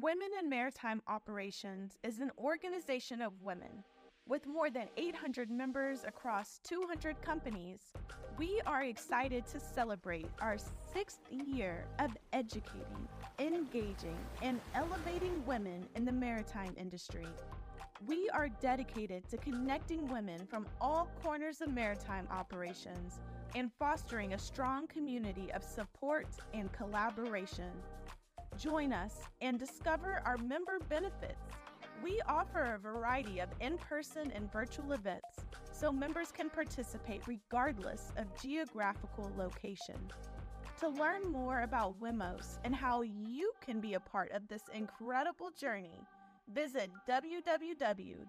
Women in Maritime Operations is an organization of women. With more than 800 members across 200 companies, we are excited to celebrate our sixth year of educating, engaging, and elevating women in the maritime industry. We are dedicated to connecting women from all corners of maritime operations and fostering a strong community of support and collaboration. Join us and discover our member benefits. We offer a variety of in person and virtual events so members can participate regardless of geographical location. To learn more about WIMOS and how you can be a part of this incredible journey, visit www.wimos.org.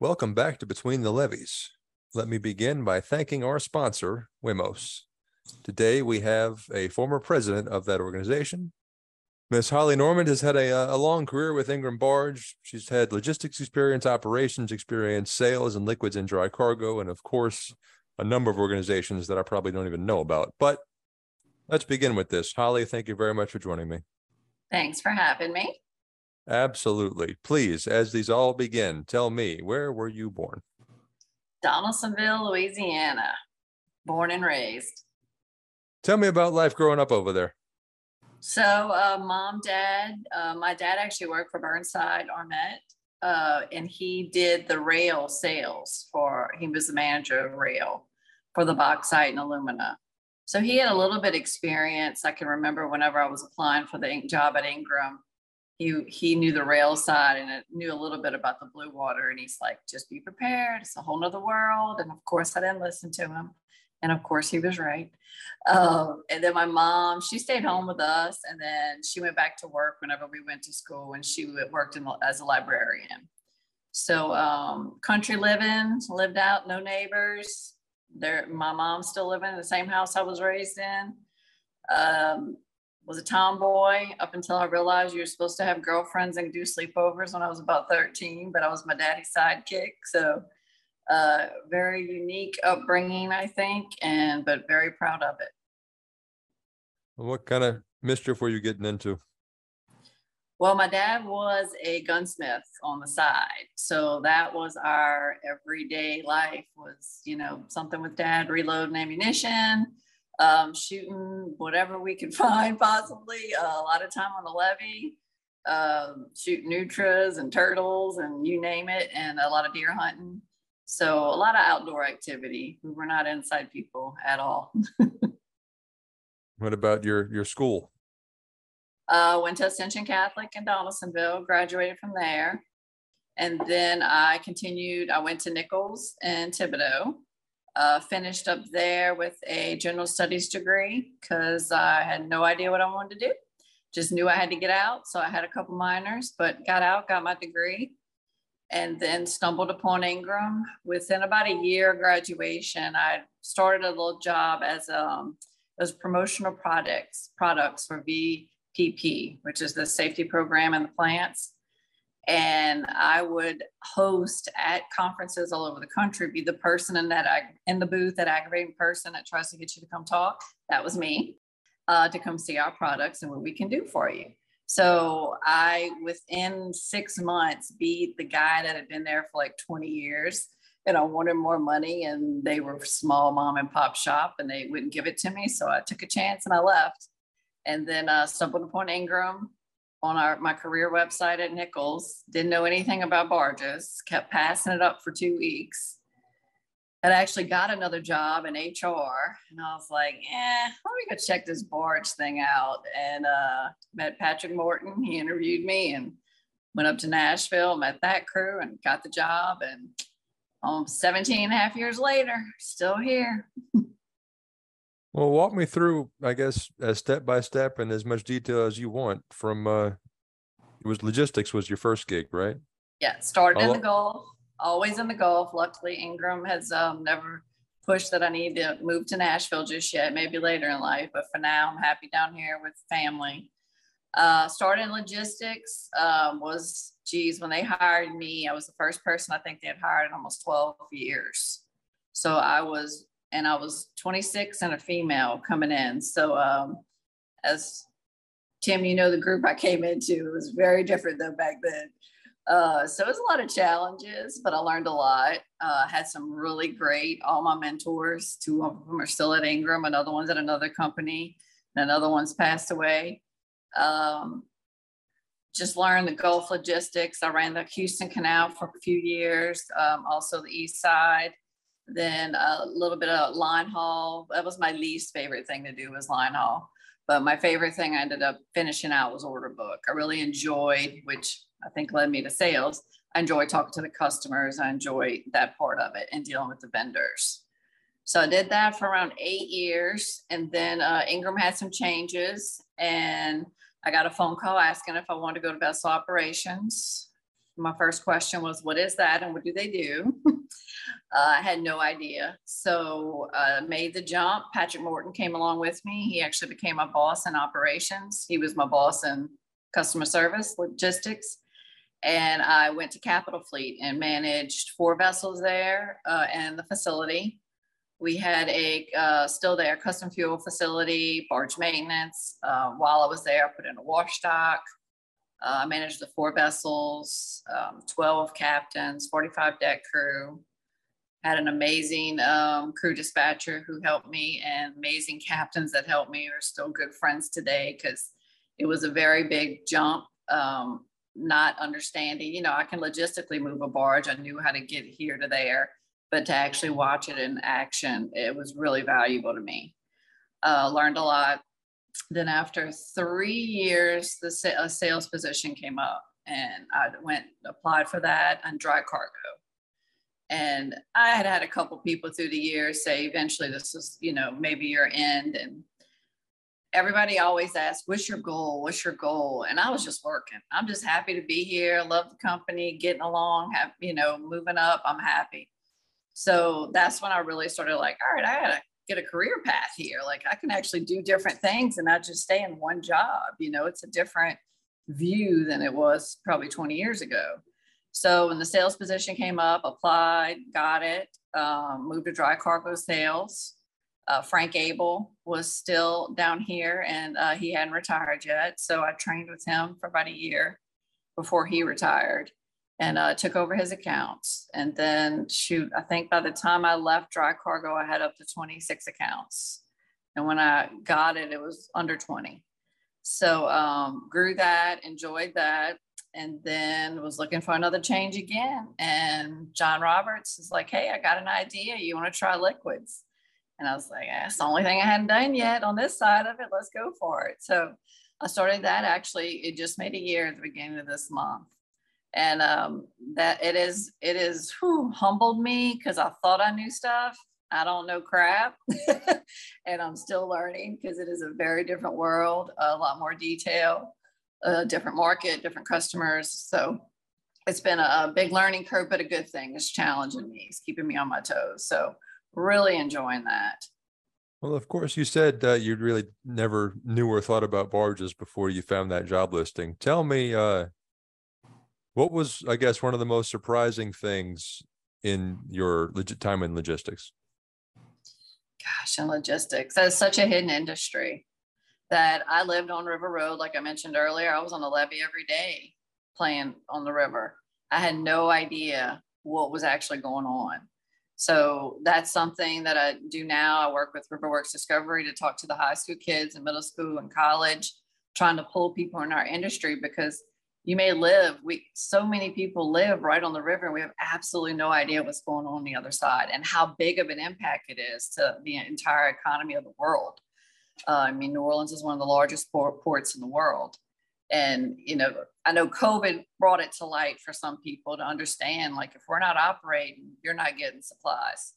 Welcome back to Between the Levees. Let me begin by thanking our sponsor, WIMOS. Today we have a former president of that organization. Miss Holly Normand has had a, uh, a long career with Ingram Barge. She's had logistics experience, operations experience, sales and liquids and dry cargo, and of course, a number of organizations that I probably don't even know about. But let's begin with this. Holly, thank you very much for joining me. Thanks for having me. Absolutely. Please, as these all begin, tell me, where were you born? Donaldsonville, Louisiana, born and raised. Tell me about life growing up over there. So, uh, mom, dad, uh, my dad actually worked for Burnside Ormet, uh, and he did the rail sales for, he was the manager of rail for the bauxite and alumina. So he had a little bit experience. I can remember whenever I was applying for the ink job at Ingram, he he knew the rail side and knew a little bit about the blue water. And he's like, just be prepared. It's a whole nother world. And of course, I didn't listen to him. And of course, he was right. Um, and then my mom, she stayed home with us, and then she went back to work whenever we went to school, and she worked in, as a librarian. So um, country living, lived out, no neighbors. There, my mom's still living in the same house I was raised in. Um, was a tomboy up until I realized you were supposed to have girlfriends and do sleepovers when I was about 13, but I was my daddy's sidekick. So uh, very unique upbringing, I think, and but very proud of it. What kind of mischief were you getting into? Well, my dad was a gunsmith on the side. So that was our everyday life was, you know, something with dad, reloading ammunition, um, shooting whatever we could find possibly, uh, a lot of time on the levee, um, shooting nutrias and turtles and you name it, and a lot of deer hunting. So a lot of outdoor activity. We were not inside people at all. what about your your school? Uh, went to Ascension Catholic in Donaldsonville, graduated from there. And then I continued, I went to Nicholls and Thibodaux, uh, finished up there with a general studies degree because I had no idea what I wanted to do. Just knew I had to get out. So I had a couple minors, but got out, got my degree and then stumbled upon Ingram. Within about a year of graduation, I started a little job as um, as promotional products products for VPP, which is the safety program in the plants. And I would host at conferences all over the country, be the person in that in the booth, that aggravating person that tries to get you to come talk. That was me uh, to come see our products and what we can do for you. So I, within six months, beat the guy that had been there for like 20 years. And I wanted more money, and they were small mom and pop shop, and they wouldn't give it to me. So I took a chance and I left. And then uh, stumbled upon Ingram on our my career website at Nicholls. Didn't know anything about barges. Kept passing it up for two weeks had actually got another job in HR. And I was like, eh, let me go check this barge thing out. And uh, met Patrick Morton. He interviewed me and went up to Nashville, met that crew and got the job. And um, 17 and a half years later, still here. well, walk me through, I guess, as step by step and as much detail as you want from uh, it was logistics was your first gig, right? Yeah, started in the Gulf always in the Gulf. Luckily, Ingram has um, never pushed that I need to move to Nashville just yet, maybe later in life. But for now, I'm happy down here with family. Uh, started in logistics um, was, geez, when they hired me, I was the first person I think they had hired in almost 12 years. So I was, and I was 26 and a female coming in. So um, as Tim, you know, the group I came into was very different than back then. Uh, so it was a lot of challenges, but I learned a lot. Uh, had some really great, all my mentors, two of them are still at Ingram, another one's at another company, and another one's passed away. Um, just learned the Gulf logistics. I ran the Houston Canal for a few years, um, also the East Side. Then a little bit of line haul. That was my least favorite thing to do was line haul. But my favorite thing I ended up finishing out was order book. I really enjoyed, which I think led me to sales. I enjoy talking to the customers. I enjoy that part of it and dealing with the vendors. So I did that for around eight years. And then uh, Ingram had some changes and I got a phone call asking if I wanted to go to vessel operations. My first question was, What is that and what do they do? uh, I had no idea. So I uh, made the jump. Patrick Morton came along with me. He actually became my boss in operations. He was my boss in customer service, logistics. And I went to Capital Fleet and managed four vessels there uh, and the facility. We had a uh, still there custom fuel facility, barge maintenance. Uh, while I was there, I put in a wash dock. Uh, I managed the four vessels, um, 12 captains, 45 deck crew. Had an amazing um, crew dispatcher who helped me, and amazing captains that helped me are still good friends today because it was a very big jump. Um, not understanding, you know, I can logistically move a barge. I knew how to get here to there but to actually watch it in action, it was really valuable to me. Uh, learned a lot. Then after three years, the sa- sales position came up, and I went applied for that on dry cargo. And I had had a couple people through the years say, eventually, this is you know maybe your end. And everybody always asks, "What's your goal? What's your goal?" And I was just working. I'm just happy to be here. Love the company, getting along, have you know, moving up. I'm happy. So that's when I really started like, all right, I gotta get a career path here. Like I can actually do different things and not just stay in one job. You know, it's a different view than it was probably 20 years ago. So when the sales position came up, applied, got it, um, moved to dry cargo sales. Uh, Frank Abel was still down here and uh, he hadn't retired yet. So I trained with him for about a year before he retired and uh, took over his accounts. And then, shoot, I think by the time I left dry cargo, I had up to 26 accounts. And when I got it, it was under 20. So um, grew that, enjoyed that, and then was looking for another change again. And John Roberts is like, "Hey, I got an idea. You want to try liquids?" And I was like, "That's the only thing I hadn't done yet on this side of it. Let's go for it." So I started that. Actually, it just made a year at the beginning of this month and um, that it is it is whew, humbled me because I thought I knew stuff. I don't know crap, and I'm still learning because it is a very different world, a lot more detail, a different market, different customers. So it's been a, big learning curve, but a good thing. It's challenging me. It's keeping me on my toes. So really enjoying that. Well, of course, you said uh, you really never knew or thought about barges before you found that job listing. Tell me, uh, what was, I guess, one of the most surprising things in your legit time in logistics? Gosh, in logistics, that's such a hidden industry that I lived on River Road, like I mentioned earlier. I was on the levee every day playing on the river. I had no idea what was actually going on. So that's something that I do now. I work with Riverworks Discovery to talk to the high school kids and middle school and college, trying to pull people in our industry because you may live we so many people live right on the river and we have absolutely no idea what's going on, on the other side and how big of an impact it is to the entire economy of the world uh, i mean new orleans is one of the largest port, ports in the world and you know i know covid brought it to light for some people to understand like if we're not operating you're not getting supplies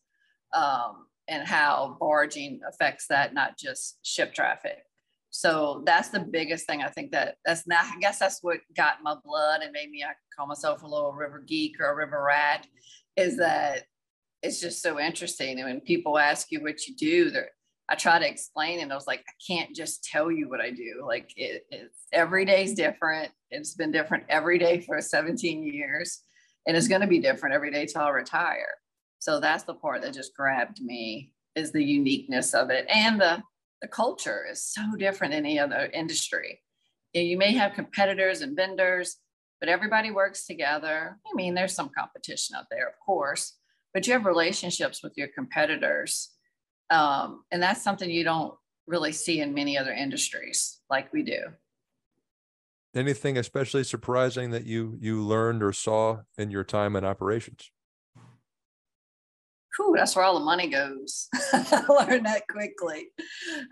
um, and how barging affects that not just ship traffic so that's the biggest thing I think that that's not, I guess that's what got my blood and made me, I call myself a little river geek or a river rat is that it's just so interesting. And when people ask you what you do, I try to explain and I was like, I can't just tell you what I do. Like it, it's every day's different. It's been different every day for 17 years and it's going to be different every day till I retire. So that's the part that just grabbed me is the uniqueness of it and the the culture is so different than any other industry. You may have competitors and vendors, but everybody works together. I mean, there's some competition out there, of course, but you have relationships with your competitors. Um, and that's something you don't really see in many other industries like we do. Anything especially surprising that you you learned or saw in your time in operations? Whew, that's where all the money goes. I learned that quickly.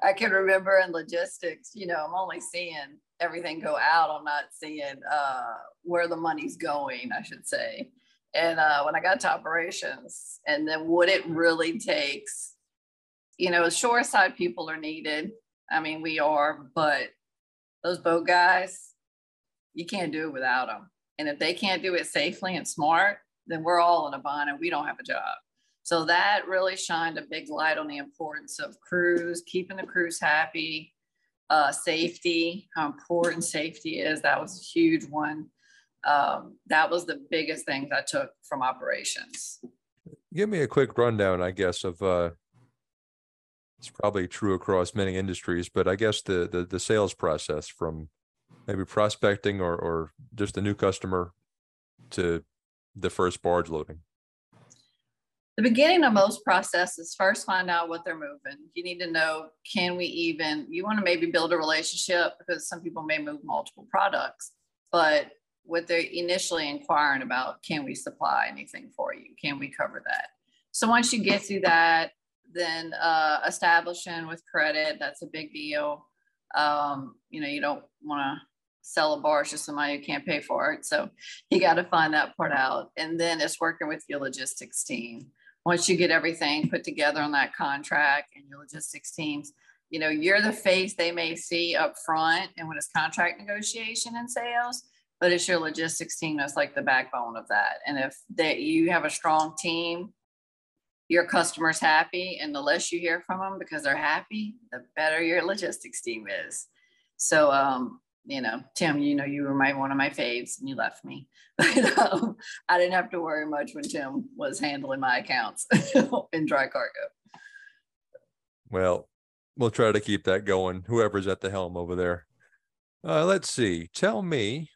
I can remember in logistics, you know, I'm only seeing everything go out. I'm not seeing uh, where the money's going, I should say. And uh, when I got to operations, and then what it really takes, you know, shoreside people are needed. I mean, we are, but those boat guys, you can't do it without them. And if they can't do it safely and smart, then we're all in a bind and we don't have a job. So that really shined a big light on the importance of crews, keeping the crews happy, uh, safety, how important safety is. That was a huge one. Um, that was the biggest things I took from operations. Give me a quick rundown, I guess, of uh, it's probably true across many industries, but I guess the the, the sales process from maybe prospecting or or just a new customer to the first barge loading. The beginning of most processes first find out what they're moving. You need to know can we even you want to maybe build a relationship because some people may move multiple products but what they're initially inquiring about can we supply anything for you? Can we cover that? So once you get through that then uh, establishing with credit that's a big deal. Um, you know you don't want to sell a barge to somebody who can't pay for it. So you got to find that part out. And then it's working with your logistics team. Once you get everything put together on that contract and your logistics teams, you know, you're the face they may see up front and when it's contract negotiation and sales, but it's your logistics team that's like the backbone of that. And if that you have a strong team, your customers happy, and the less you hear from them because they're happy, the better your logistics team is. So um, you know, Tim, you know, you were my one of my faves and you left me. But um, I didn't have to worry much when Tim was handling my accounts in dry cargo. Well, we'll try to keep that going, whoever's at the helm over there. Uh, let's see. Tell me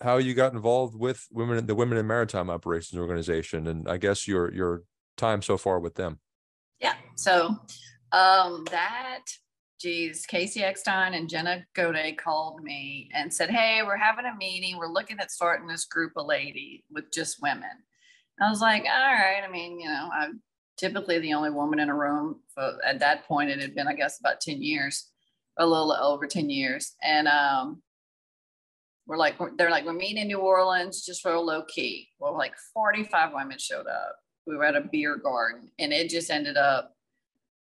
how you got involved with women the Women in Maritime Operations Organization and I guess your your time so far with them. Yeah. So um that geez, Casey Eckstein and Jenna Gode called me and said, Hey, we're having a meeting. We're looking at starting this group of lady with just women. I was like, all right. I mean, you know, I'm typically the only woman in a room. At that point, it had been, I guess, about 10 years, a little over 10 years. And um, we're like, they're like, we're meeting in New Orleans just for a low key. Well, like 45 women showed up. We were at a beer garden and it just ended up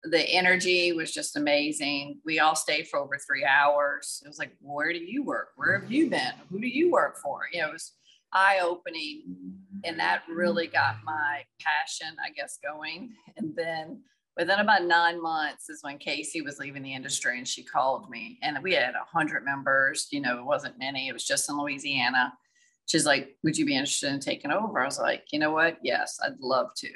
the energy was just amazing. We all stayed for over three hours. It was like, where do you work? Where have you been? Who do you work for? You know, it was eye opening. And that really got my passion, I guess, going. And then within about nine months is when Casey was leaving the industry and she called me. And we had a hundred members, you know, it wasn't many, it was just in Louisiana. She's like, Would you be interested in taking over? I was like, you know what? Yes, I'd love to.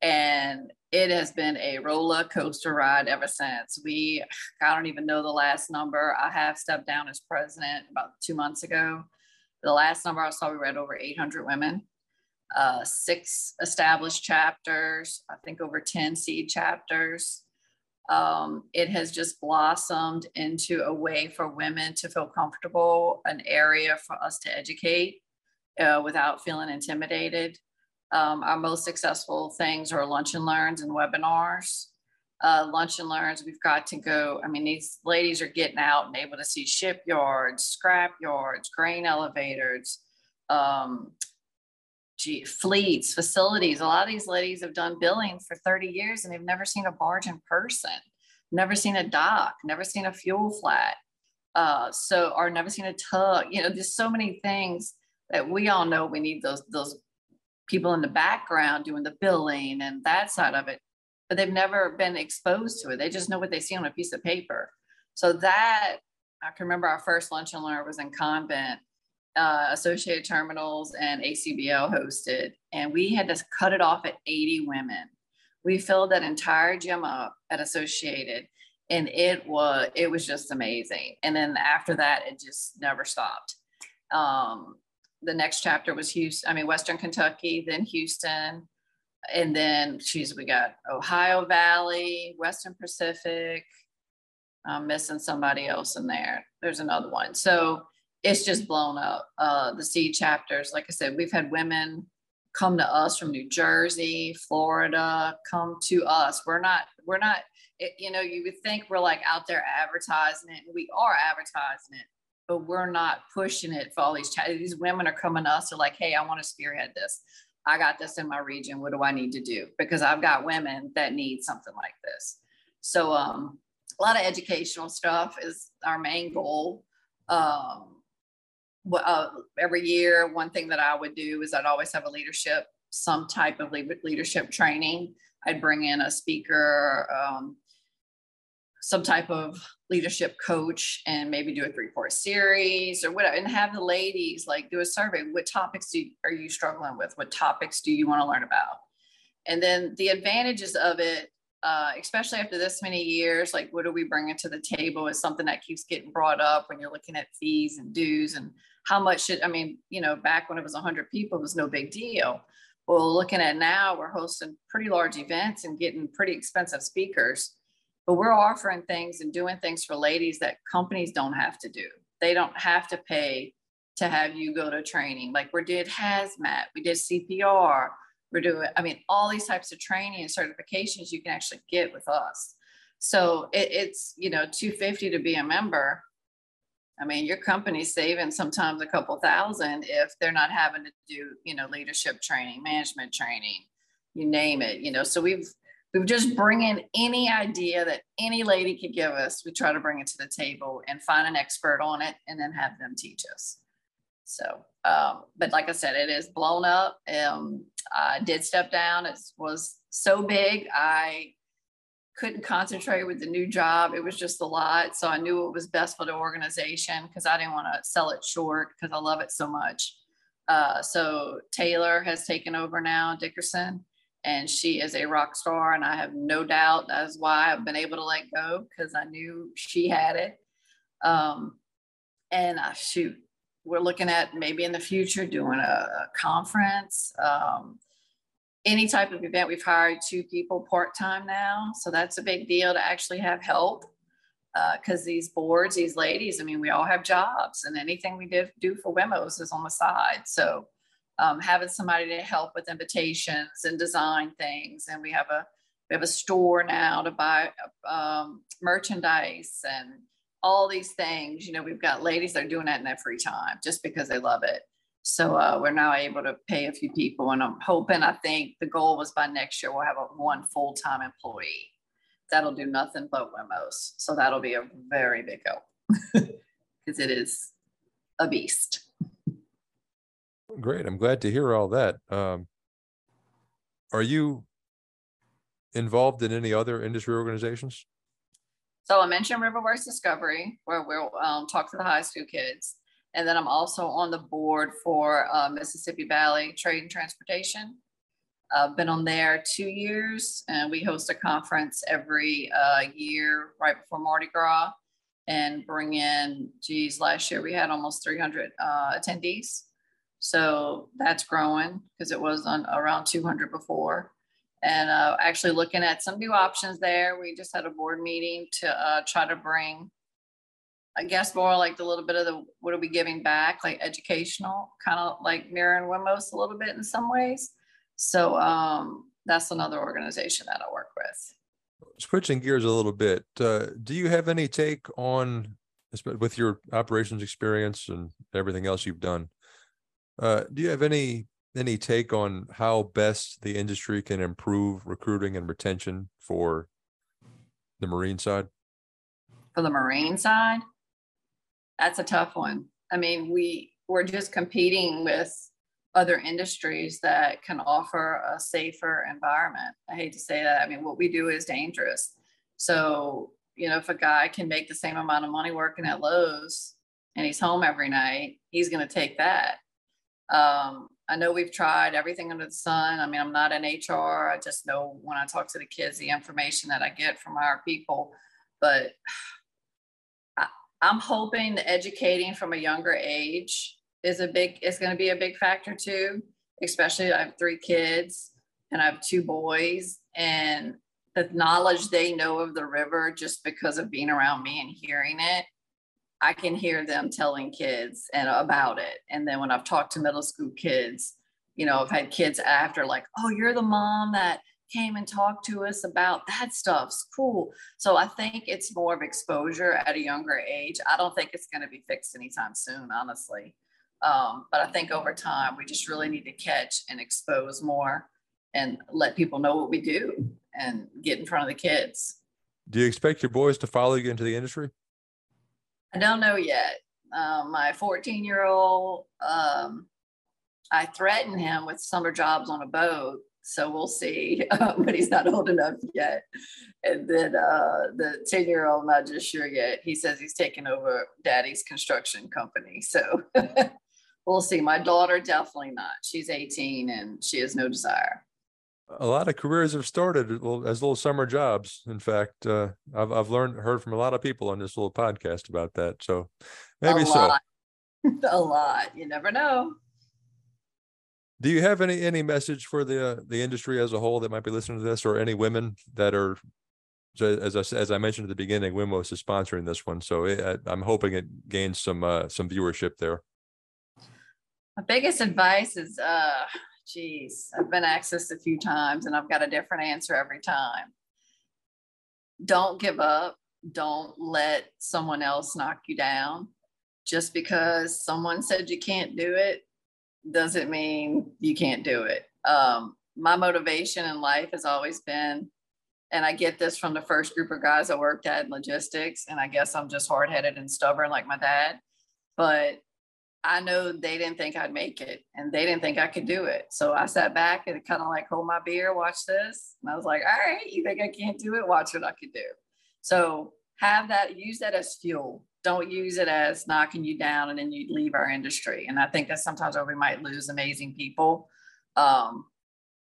And it has been a roller coaster ride ever since. We, I don't even know the last number. I have stepped down as president about two months ago. The last number I saw, we read over 800 women, uh, six established chapters, I think over 10 seed chapters. Um, it has just blossomed into a way for women to feel comfortable, an area for us to educate uh, without feeling intimidated. Um, our most successful things are lunch and learns and webinars. Uh, lunch and learns, we've got to go. I mean, these ladies are getting out and able to see shipyards, scrap yards, grain elevators, um, fleets, facilities. A lot of these ladies have done billing for 30 years and they've never seen a barge in person, never seen a dock, never seen a fuel flat. Uh, so, or never seen a tug. You know, there's so many things that we all know we need those those people in the background doing the billing and that side of it, but they've never been exposed to it. They just know what they see on a piece of paper. So that I can remember our first lunch and learn was in Convent, uh, Associated Terminals and ACBL hosted, and we had to cut it off at 80 women. We filled that entire gym up at Associated and it was it was just amazing. And then after that, it just never stopped. Um, the next chapter was Houston, I mean Western Kentucky, then Houston, and then she's we got Ohio Valley, Western Pacific. I'm missing somebody else in there. There's another one. So it's just blown up. Uh, the seed chapters, like I said, we've had women come to us from New Jersey, Florida, come to us. We're not, we're not, it, you know, you would think we're like out there advertising it, and we are advertising it, but we're not pushing it for all these. These women are coming to us. They're like, "Hey, I want to spearhead this. I got this in my region. What do I need to do? Because I've got women that need something like this." So, um, a lot of educational stuff is our main goal. Um, uh, every year, one thing that I would do is I'd always have a leadership, some type of leadership training. I'd bring in a speaker, um, some type of leadership coach, and maybe do a three part series or whatever, and have the ladies like do a survey. What topics do are you struggling with? What topics do you want to learn about? And then the advantages of it uh, especially after this many years, like what are we bringing to the table is something that keeps getting brought up when you're looking at fees and dues and how much should, I mean, you know, back when it was 100 people, it was no big deal. Well, looking at now, we're hosting pretty large events and getting pretty expensive speakers, but we're offering things and doing things for ladies that companies don't have to do. They don't have to pay to have you go to training. Like we did hazmat, we did CPR, we're doing, I mean, all these types of training and certifications you can actually get with us. So it, it's, you know, 250 to be a member. I mean, your company's saving sometimes a couple thousand if they're not having to do, you know, leadership training, management training, you name it, you know. So we've we've just bring in any idea that any lady could give us. We try to bring it to the table and find an expert on it and then have them teach us. So, um, but like I said, it is blown up. Um, I did step down. It was so big. I couldn't concentrate with the new job. It was just a lot. So I knew it was best for the organization because I didn't want to sell it short because I love it so much. Uh, so Taylor has taken over now, Dickerson, and she is a rock star. And I have no doubt that's why I've been able to let go because I knew she had it. Um, and I shoot, we're looking at maybe in the future doing a, a conference, um, any type of event. We've hired two people part time now, so that's a big deal to actually have help. Because uh, these boards, these ladies, I mean, we all have jobs, and anything we did, do for WIMOS is on the side. So um, having somebody to help with invitations and design things, and we have a we have a store now to buy um, merchandise and all these things. You know, we've got ladies that are doing that in their free time just because they love it. So uh, we're now able to pay a few people, and I'm hoping. I think the goal was by next year we'll have a one full time employee that'll do nothing but WIMOS. So that'll be a very big help because it is a beast. Great. I'm glad to hear all that. Um, are you involved in any other industry organizations? So I mentioned Riverworks Discovery, where we'll um, talk to the high school kids. And then I'm also on the board for uh, Mississippi Valley Trade and Transportation. I've been on there two years, and we host a conference every uh, year right before Mardi Gras and bring in, geez, last year we had almost 300 uh, attendees. So that's growing because it was on around 200 before and uh, actually looking at some new options there. We just had a board meeting to uh, try to bring, I guess, more like the little bit of the what are we giving back, like educational, kind of like mirroring WIMOS a little bit in some ways. So um, that's another organization that I work with. Switching gears a little bit, uh, do you have any take on, with your operations experience and everything else you've done? Uh, do you have any any take on how best the industry can improve recruiting and retention for the marine side? For the marine side, that's a tough one. I mean, we we're just competing with other industries that can offer a safer environment. I hate to say that. I mean, what we do is dangerous. So, you know, if a guy can make the same amount of money working at Lowe's and he's home every night, he's going to take that. Um, I know we've tried everything under the sun. I mean, I'm not in HR. I just know when I talk to the kids, the information that I get from our people. But I, I'm hoping the educating from a younger age is a big is going to be a big factor too. Especially I have three kids and I have two boys, and the knowledge they know of the river just because of being around me and hearing it I can hear them telling kids and about it. And then when I've talked to middle school kids, you know, I've had kids after like, oh, you're the mom that came and talked to us about that stuff's cool. So I think it's more of exposure at a younger age. I don't think it's going to be fixed anytime soon, honestly. Um, but I think over time, we just really need to catch and expose more and let people know what we do and get in front of the kids. Do you expect your boys to follow you into the industry? I don't know yet. Um, my 14 year old, um, I threatened him with summer jobs on a boat. So we'll see, but he's not old enough yet. And then uh, the 10 year old, not just sure yet. He says he's taking over daddy's construction company. So we'll see. My daughter, definitely not. She's 18 and she has no desire a lot of careers have started as little summer jobs. In fact, uh, I've I've learned heard from a lot of people on this little podcast about that. So maybe so. a lot. You never know. Do you have any any message for the uh, the industry as a whole that might be listening to this, or any women that are, as I as I mentioned at the beginning, Wimos is sponsoring this one, so it, I'm hoping it gains some uh, some viewership there. My biggest advice is uh, geez, I've been accessed a few times and I've got a different answer every time. Don't give up. Don't let someone else knock you down. Just because someone said you can't do it doesn't mean you can't do it. Um, my motivation in life has always been, and I get this from the first group of guys I worked at in logistics, and I guess I'm just hard headed and stubborn like my dad. But I know they didn't think I'd make it and they didn't think I could do it. So I sat back and kind of like hold my beer, watch this. And I was like, all right, you think I can't do it? Watch what I could do. So have that, use that as fuel. Don't use it as knocking you down and then you leave our industry. And I think that sometimes where we might lose amazing people. Um,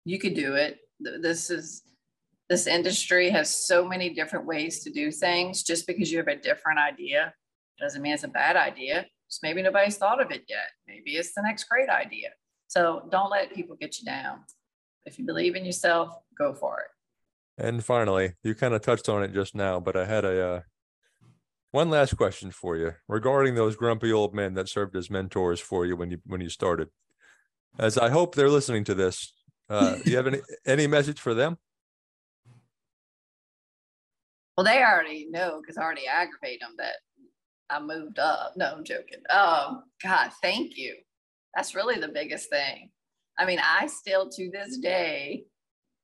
you could do it. This is this industry has so many different ways to do things. Just because you have a different idea doesn't mean it's a bad idea maybe nobody's thought of it yet. Maybe it's the next great idea. So don't let people get you down. If you believe in yourself, go for it. And finally, you kind of touched on it just now, but I had a uh, one last question for you regarding those grumpy old men that served as mentors for you when you when you started. As I hope they're listening to this, uh, do you have any any message for them? Well, they already know because I already aggravate them that I moved up. No, I'm joking. Um, God, thank you. That's really the biggest thing. I mean, I still to this day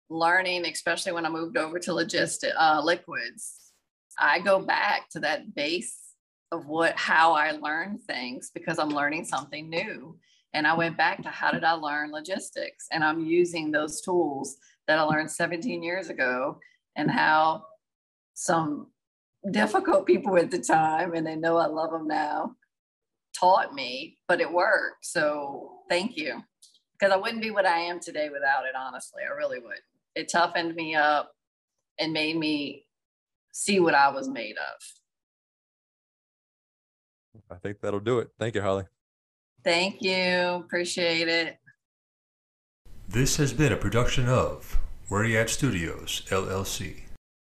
learning, especially when I moved over to logistic uh, liquids, I go back to that base of what how I learn things because I'm learning something new. And I went back to how did I learn logistics? And I'm using those tools that I learned 17 years ago and how some difficult people at the time, and they know I love them now, taught me, but it worked. So thank you. Because I wouldn't be what I am today without it, honestly. I really would. It toughened me up and made me see what I was made of. I think that'll do it. Thank you, Holly. Thank you. Appreciate it. This has been a production of Where You At Studios, LLC.